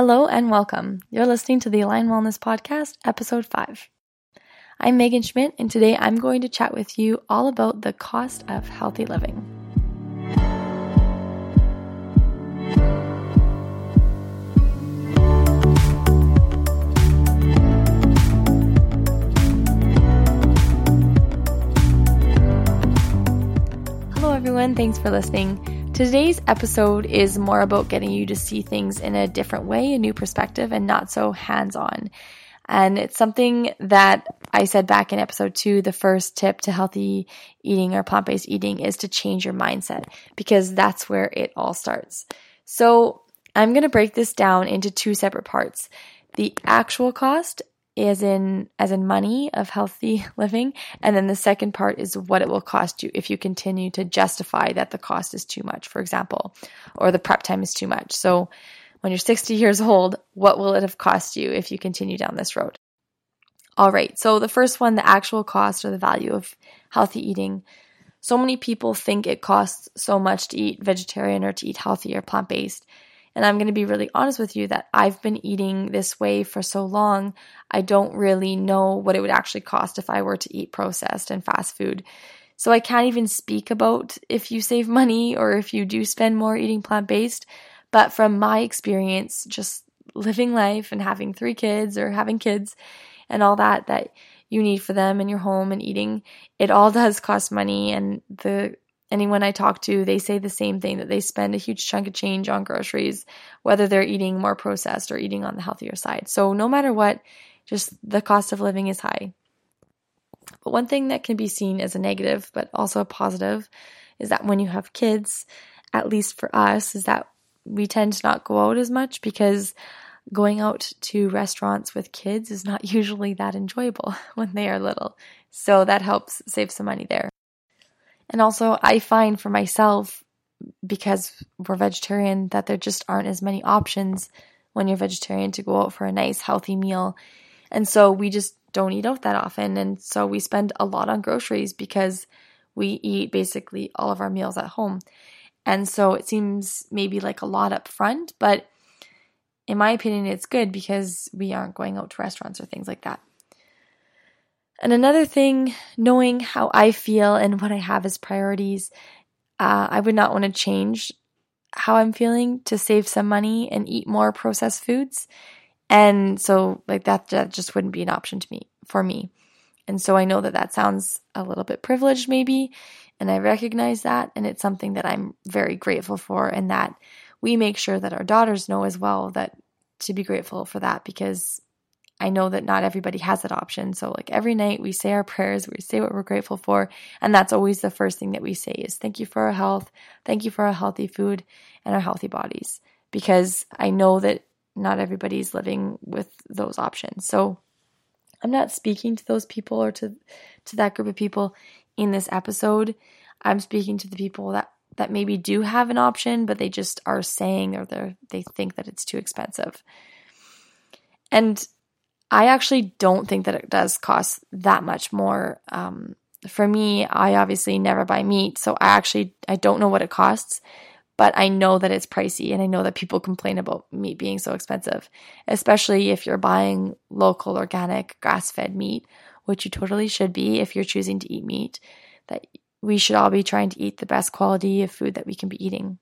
Hello and welcome. You're listening to the Align Wellness Podcast, Episode 5. I'm Megan Schmidt, and today I'm going to chat with you all about the cost of healthy living. Hello, everyone. Thanks for listening. Today's episode is more about getting you to see things in a different way, a new perspective, and not so hands on. And it's something that I said back in episode two the first tip to healthy eating or plant based eating is to change your mindset because that's where it all starts. So I'm going to break this down into two separate parts the actual cost as in as in money of healthy living. And then the second part is what it will cost you if you continue to justify that the cost is too much for example or the prep time is too much. So when you're 60 years old what will it have cost you if you continue down this road? All right. So the first one the actual cost or the value of healthy eating. So many people think it costs so much to eat vegetarian or to eat healthy or plant-based and I'm going to be really honest with you that I've been eating this way for so long, I don't really know what it would actually cost if I were to eat processed and fast food. So I can't even speak about if you save money or if you do spend more eating plant based. But from my experience, just living life and having three kids or having kids and all that that you need for them in your home and eating, it all does cost money. And the anyone I talk to, they say the same thing that they spend a huge chunk of change on groceries, whether they're eating more processed or eating on the healthier side. So, no matter what, just the cost of living is high. But one thing that can be seen as a negative, but also a positive, is that when you have kids, at least for us, is that we tend to not go out as much because going out to restaurants with kids is not usually that enjoyable when they are little. So that helps save some money there. And also, I find for myself, because we're vegetarian, that there just aren't as many options when you're vegetarian to go out for a nice, healthy meal. And so we just don't eat out that often. And so we spend a lot on groceries because we eat basically all of our meals at home. And so it seems maybe like a lot up front, but in my opinion, it's good because we aren't going out to restaurants or things like that. And another thing, knowing how I feel and what I have as priorities, uh, I would not want to change how I'm feeling to save some money and eat more processed foods. And so, like, that, that just wouldn't be an option to me, for me. And so I know that that sounds a little bit privileged, maybe, and I recognize that. And it's something that I'm very grateful for, and that we make sure that our daughters know as well that to be grateful for that because I know that not everybody has that option. So, like every night, we say our prayers, we say what we're grateful for. And that's always the first thing that we say is thank you for our health, thank you for our healthy food and our healthy bodies. Because I know that not everybody's living with those options. So, I'm not speaking to those people or to, to that group of people in this episode. I'm speaking to the people that, that maybe do have an option, but they just are saying or they they think that it's too expensive. And I actually don't think that it does cost that much more. Um, for me, I obviously never buy meat, so I actually I don't know what it costs, but I know that it's pricey, and I know that people complain about meat being so expensive, especially if you're buying local, organic, grass-fed meat, which you totally should be if you're choosing to eat meat. That we should all be trying to eat the best quality of food that we can be eating.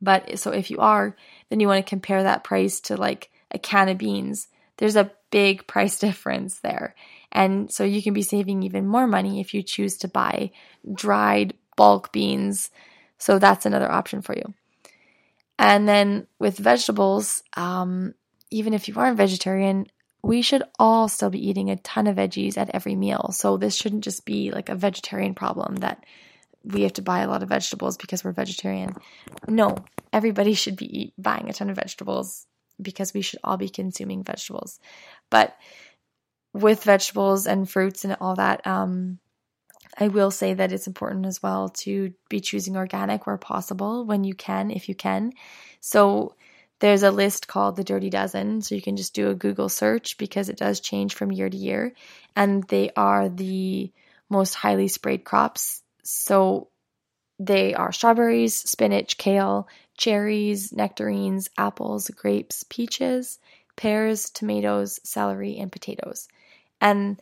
But so if you are, then you want to compare that price to like a can of beans there's a big price difference there. And so you can be saving even more money if you choose to buy dried bulk beans. So that's another option for you. And then with vegetables, um, even if you aren't vegetarian, we should all still be eating a ton of veggies at every meal. So this shouldn't just be like a vegetarian problem that we have to buy a lot of vegetables because we're vegetarian. No, everybody should be eat, buying a ton of vegetables because we should all be consuming vegetables. But with vegetables and fruits and all that, um, I will say that it's important as well to be choosing organic where possible when you can, if you can. So there's a list called the Dirty Dozen. So you can just do a Google search because it does change from year to year. And they are the most highly sprayed crops. So they are strawberries, spinach, kale, cherries, nectarines, apples, grapes, peaches, pears, tomatoes, celery, and potatoes. And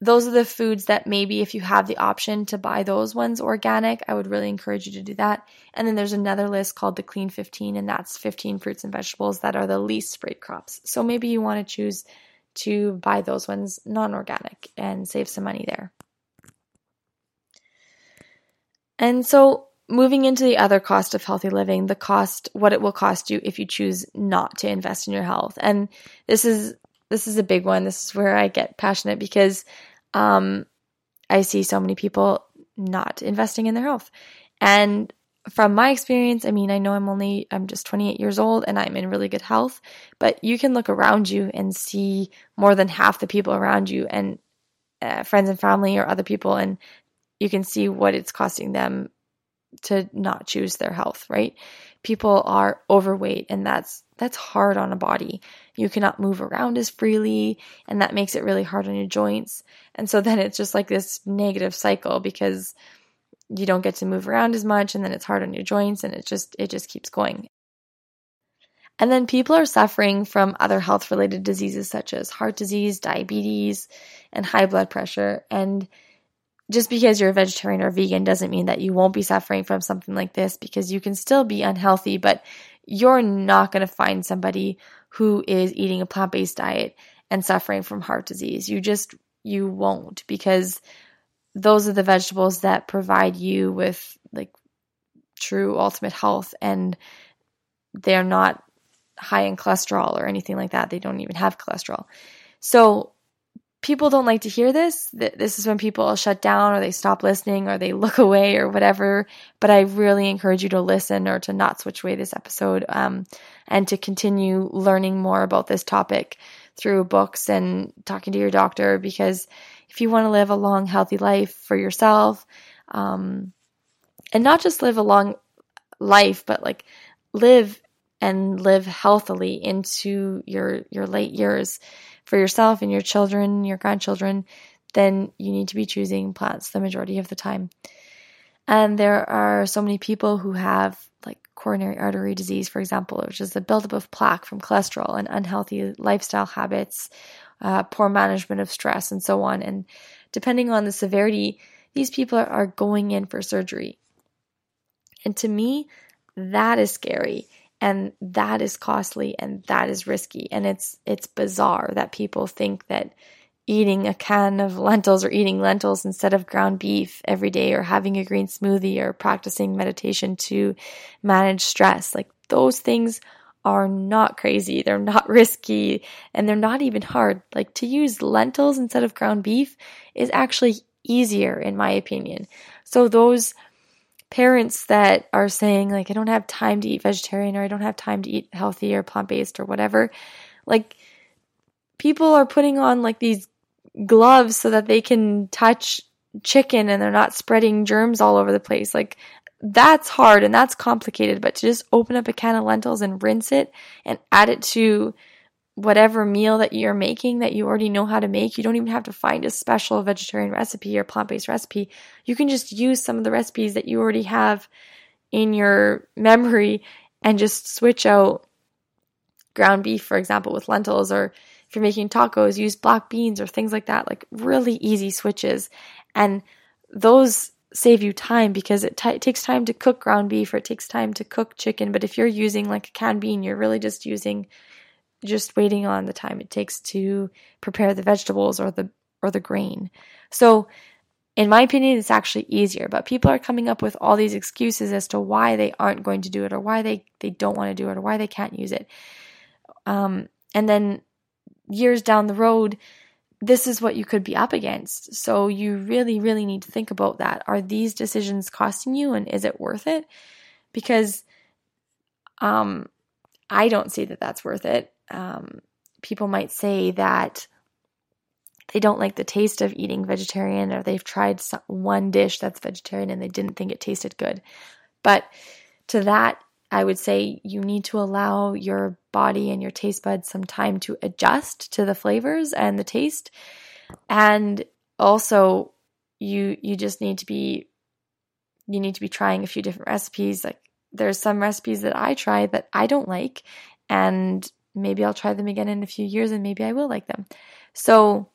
those are the foods that maybe if you have the option to buy those ones organic, I would really encourage you to do that. And then there's another list called the Clean 15, and that's 15 fruits and vegetables that are the least sprayed crops. So maybe you want to choose to buy those ones non organic and save some money there. And so moving into the other cost of healthy living, the cost, what it will cost you if you choose not to invest in your health. And this is, this is a big one. This is where I get passionate because, um, I see so many people not investing in their health. And from my experience, I mean, I know I'm only, I'm just 28 years old and I'm in really good health, but you can look around you and see more than half the people around you and uh, friends and family or other people, and you can see what it's costing them to not choose their health, right? People are overweight and that's that's hard on a body. You cannot move around as freely and that makes it really hard on your joints. And so then it's just like this negative cycle because you don't get to move around as much and then it's hard on your joints and it just it just keeps going. And then people are suffering from other health related diseases such as heart disease, diabetes, and high blood pressure and just because you're a vegetarian or vegan doesn't mean that you won't be suffering from something like this because you can still be unhealthy, but you're not going to find somebody who is eating a plant based diet and suffering from heart disease. You just, you won't because those are the vegetables that provide you with like true ultimate health and they're not high in cholesterol or anything like that. They don't even have cholesterol. So people don't like to hear this. This is when people shut down or they stop listening or they look away or whatever. But I really encourage you to listen or to not switch away this episode um, and to continue learning more about this topic through books and talking to your doctor because if you want to live a long, healthy life for yourself, um, and not just live a long life, but like live and live healthily into your your late years for yourself and your children, your grandchildren, then you need to be choosing plants the majority of the time. And there are so many people who have like coronary artery disease, for example, which is the buildup of plaque from cholesterol and unhealthy lifestyle habits, uh, poor management of stress, and so on. And depending on the severity, these people are going in for surgery. And to me, that is scary and that is costly and that is risky. And it's it's bizarre that people think that eating a can of lentils or eating lentils instead of ground beef every day or having a green smoothie or practicing meditation to manage stress like those things are not crazy. They're not risky and they're not even hard. Like to use lentils instead of ground beef is actually easier in my opinion. So those parents that are saying like I don't have time to eat vegetarian or I don't have time to eat healthy or plant-based or whatever like people are putting on like these gloves so that they can touch chicken and they're not spreading germs all over the place. Like that's hard and that's complicated but to just open up a can of lentils and rinse it and add it to whatever meal that you're making that you already know how to make. You don't even have to find a special vegetarian recipe or plant based recipe. You can just use some of the recipes that you already have in your memory and just switch out ground beef, for example, with lentils, or if you're making tacos, use black beans or things like that. Like really easy switches. And those save you time because it, t- takes time to cook ground beef or it takes time to cook chicken. But if you're using like a canned bean, you're really just using just waiting on the time it takes to prepare the vegetables or the or the grain. So in my opinion it's actually easier, but people are coming up with all these excuses as to why they aren't going to do it or why they they don't want to do it or why they can't use it. Um, and then years down the road this is what you could be up against. So you really really need to think about that. Are these decisions costing you and is it worth it? Because um I don't see that that's worth it um, people might say that they don't like the taste of eating vegetarian or they've tried some, one dish that's vegetarian and they didn't think it tasted good. But to that, I would say you need to allow your body and your taste buds some time to adjust to the flavors and the taste. And also you you just need to be you need to be trying a few different recipes like there's some recipes that I try that I don't like, and maybe I'll try them again in a few years and maybe I will like them. So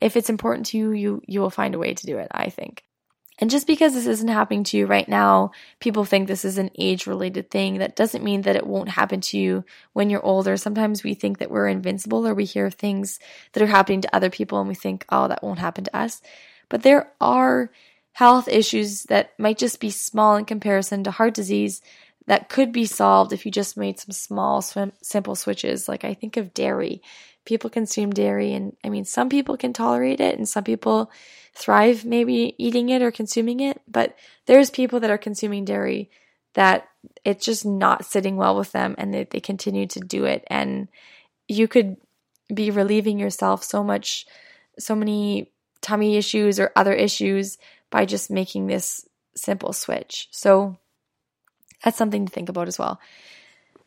if it's important to you, you you will find a way to do it, I think. And just because this isn't happening to you right now, people think this is an age related thing. That doesn't mean that it won't happen to you when you're older. Sometimes we think that we're invincible or we hear things that are happening to other people and we think, oh, that won't happen to us. But there are health issues that might just be small in comparison to heart disease that could be solved if you just made some small, swim, simple switches. Like I think of dairy. People consume dairy, and I mean, some people can tolerate it, and some people thrive maybe eating it or consuming it. But there's people that are consuming dairy that it's just not sitting well with them, and they, they continue to do it. And you could be relieving yourself so much, so many tummy issues or other issues by just making this simple switch. So that's something to think about as well.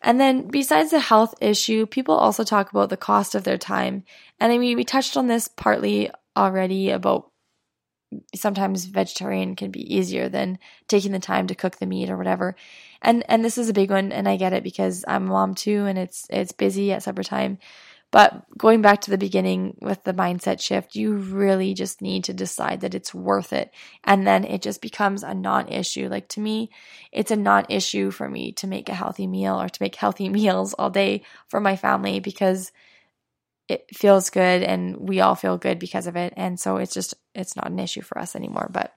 And then besides the health issue, people also talk about the cost of their time. And I mean, we touched on this partly already about sometimes vegetarian can be easier than taking the time to cook the meat or whatever. And and this is a big one and I get it because I'm a mom too and it's it's busy at supper time. But going back to the beginning with the mindset shift, you really just need to decide that it's worth it. And then it just becomes a non issue. Like to me, it's a non issue for me to make a healthy meal or to make healthy meals all day for my family because it feels good and we all feel good because of it. And so it's just, it's not an issue for us anymore. But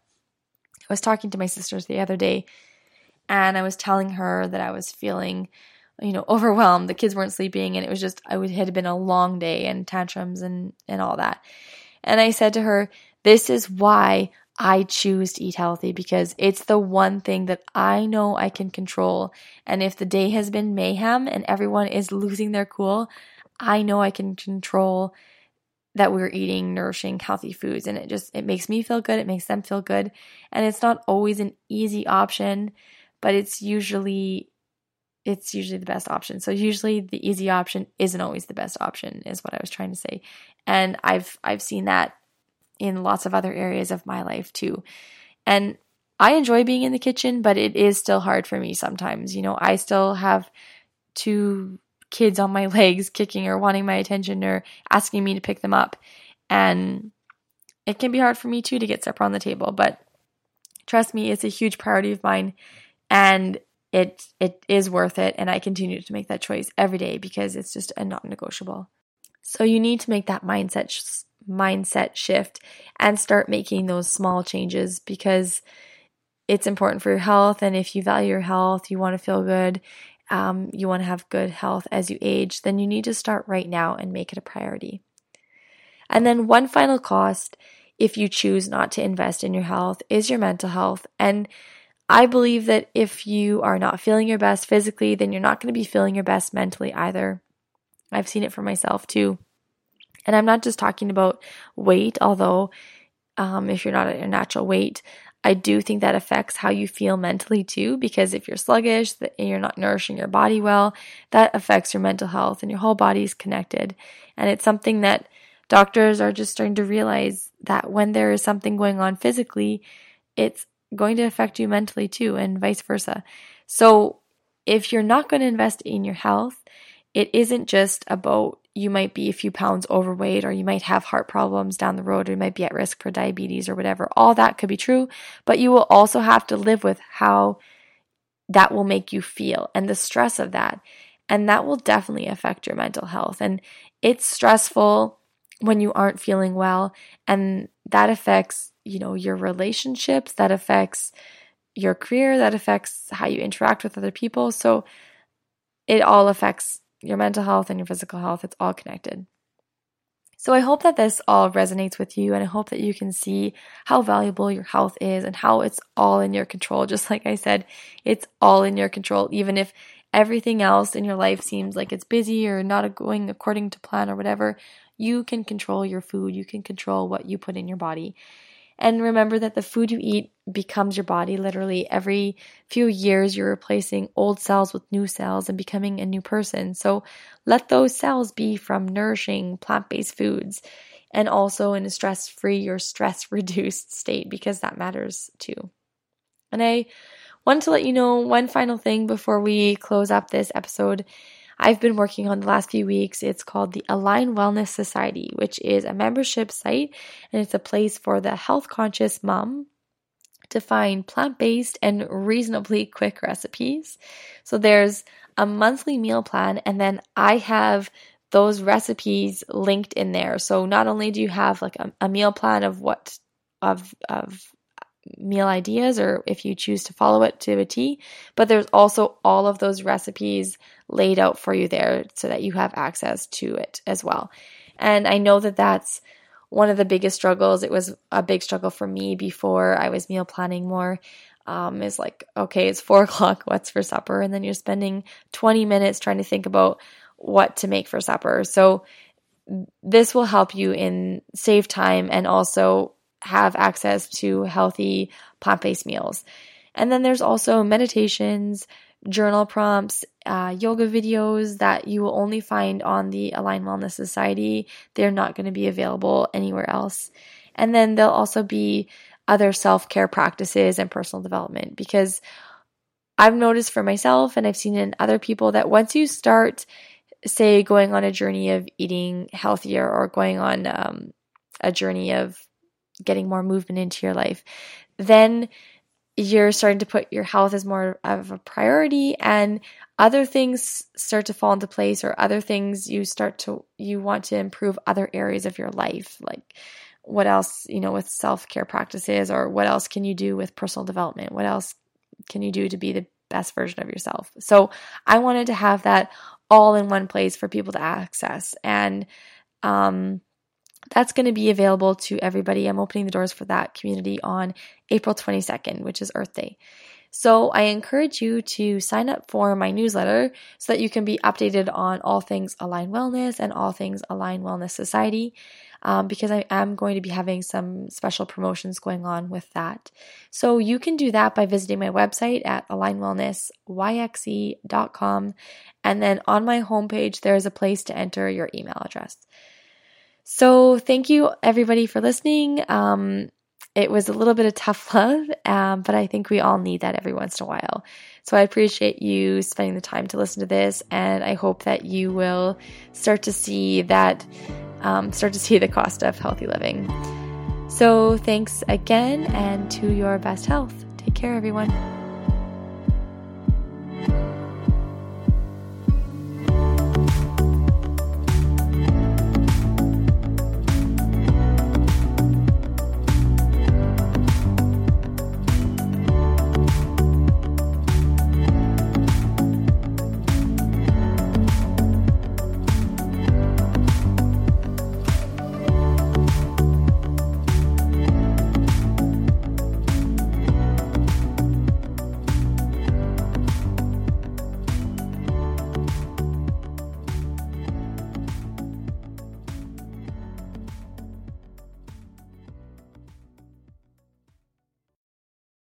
I was talking to my sisters the other day and I was telling her that I was feeling you know, overwhelmed. The kids weren't sleeping and it was just, I would it had been a long day and tantrums and, and all that. And I said to her, this is why I choose to eat healthy because it's the one thing that I know I can control. And if the day has been mayhem and everyone is losing their cool, I know I can control that we're eating nourishing healthy foods and it just it makes me feel good it makes them feel good and it's not always an easy option but it's usually it's usually the best option. So usually the easy option isn't always the best option is what I was trying to say. And I've I've seen that in lots of other areas of my life too. And I enjoy being in the kitchen, but it is still hard for me sometimes. You know, I still have two kids on my legs kicking or wanting my attention or asking me to pick them up. And it can be hard for me too to get supper on the table, but trust me, it's a huge priority of mine. And it it is worth it and I continue to make that choice every day because it's just a non-negotiable. So you need to make that mindset sh- mindset shift and start making those small changes because it's important for your health and if you value your health, you want to feel good, um, you want to have good health as you age, then you need to start right now and make it a priority. And then one final cost if you choose not to invest in your health is your mental health and I believe that if you are not feeling your best physically, then you're not going to be feeling your best mentally either. I've seen it for myself too. And I'm not just talking about weight, although um, if you're not at your natural weight, I do think that affects how you feel mentally too, because if you're sluggish and you're not nourishing your body well, that affects your mental health and your whole body is connected. And it's something that doctors are just starting to realize that when there is something going on physically, it's going to affect you mentally too, and vice versa. So, if you're not going to invest in your health, it isn't just about you might be a few pounds overweight or you might have heart problems down the road or you might be at risk for diabetes or whatever. All that could be true, but you will also have to live with how that will make you feel and the stress of that. And that will definitely affect your mental health. And it's stressful when you aren't feeling well, and that affects you know, your relationships, that affects your career, that affects how you interact with other people. So it all affects your mental health and your physical health. It's all connected. So I hope that this all resonates with you and I hope that you can see how valuable your health is and how it's all in your control. Just like I said, it's all in your control, even if everything else in your life seems like it's busy or not going according to plan or whatever. You can control your food, you can control what you put in your body. And remember that the food you eat becomes your body. Literally, every few years, you're replacing old cells with new cells and becoming a new person. So let those cells be from nourishing plant based foods and also in a stress free or stress reduced state because that matters too. And I wanted to let you know one final thing before we close up this episode. I've been working on the last few weeks. It's called the Align Wellness Society, which is a membership site and it's a place for the health conscious mom to find plant based and reasonably quick recipes. So there's a monthly meal plan, and then I have those recipes linked in there. So not only do you have like a, a meal plan of what of of meal ideas or if you choose to follow it to a T, but there's also all of those recipes laid out for you there so that you have access to it as well. And I know that that's one of the biggest struggles. It was a big struggle for me before I was meal planning more. Um, is like, okay, it's four o'clock, what's for supper? And then you're spending 20 minutes trying to think about what to make for supper. So this will help you in save time and also have access to healthy plant-based meals. And then there's also meditations, journal prompts, uh, yoga videos that you will only find on the Align Wellness Society. They're not going to be available anywhere else. And then there'll also be other self care practices and personal development because I've noticed for myself and I've seen in other people that once you start, say, going on a journey of eating healthier or going on um, a journey of getting more movement into your life, then you're starting to put your health as more of a priority and other things start to fall into place or other things you start to you want to improve other areas of your life like what else you know with self-care practices or what else can you do with personal development? What else can you do to be the best version of yourself? So i wanted to have that all in one place for people to access and um that's going to be available to everybody. I'm opening the doors for that community on April 22nd, which is Earth Day. So I encourage you to sign up for my newsletter so that you can be updated on all things Align Wellness and all things Align Wellness Society. Um, because I am going to be having some special promotions going on with that. So you can do that by visiting my website at alignwellnessyxe.com. And then on my homepage, there is a place to enter your email address. So thank you everybody for listening. Um, it was a little bit of tough love, um, but I think we all need that every once in a while. So I appreciate you spending the time to listen to this, and I hope that you will start to see that, um, start to see the cost of healthy living. So thanks again, and to your best health. Take care, everyone.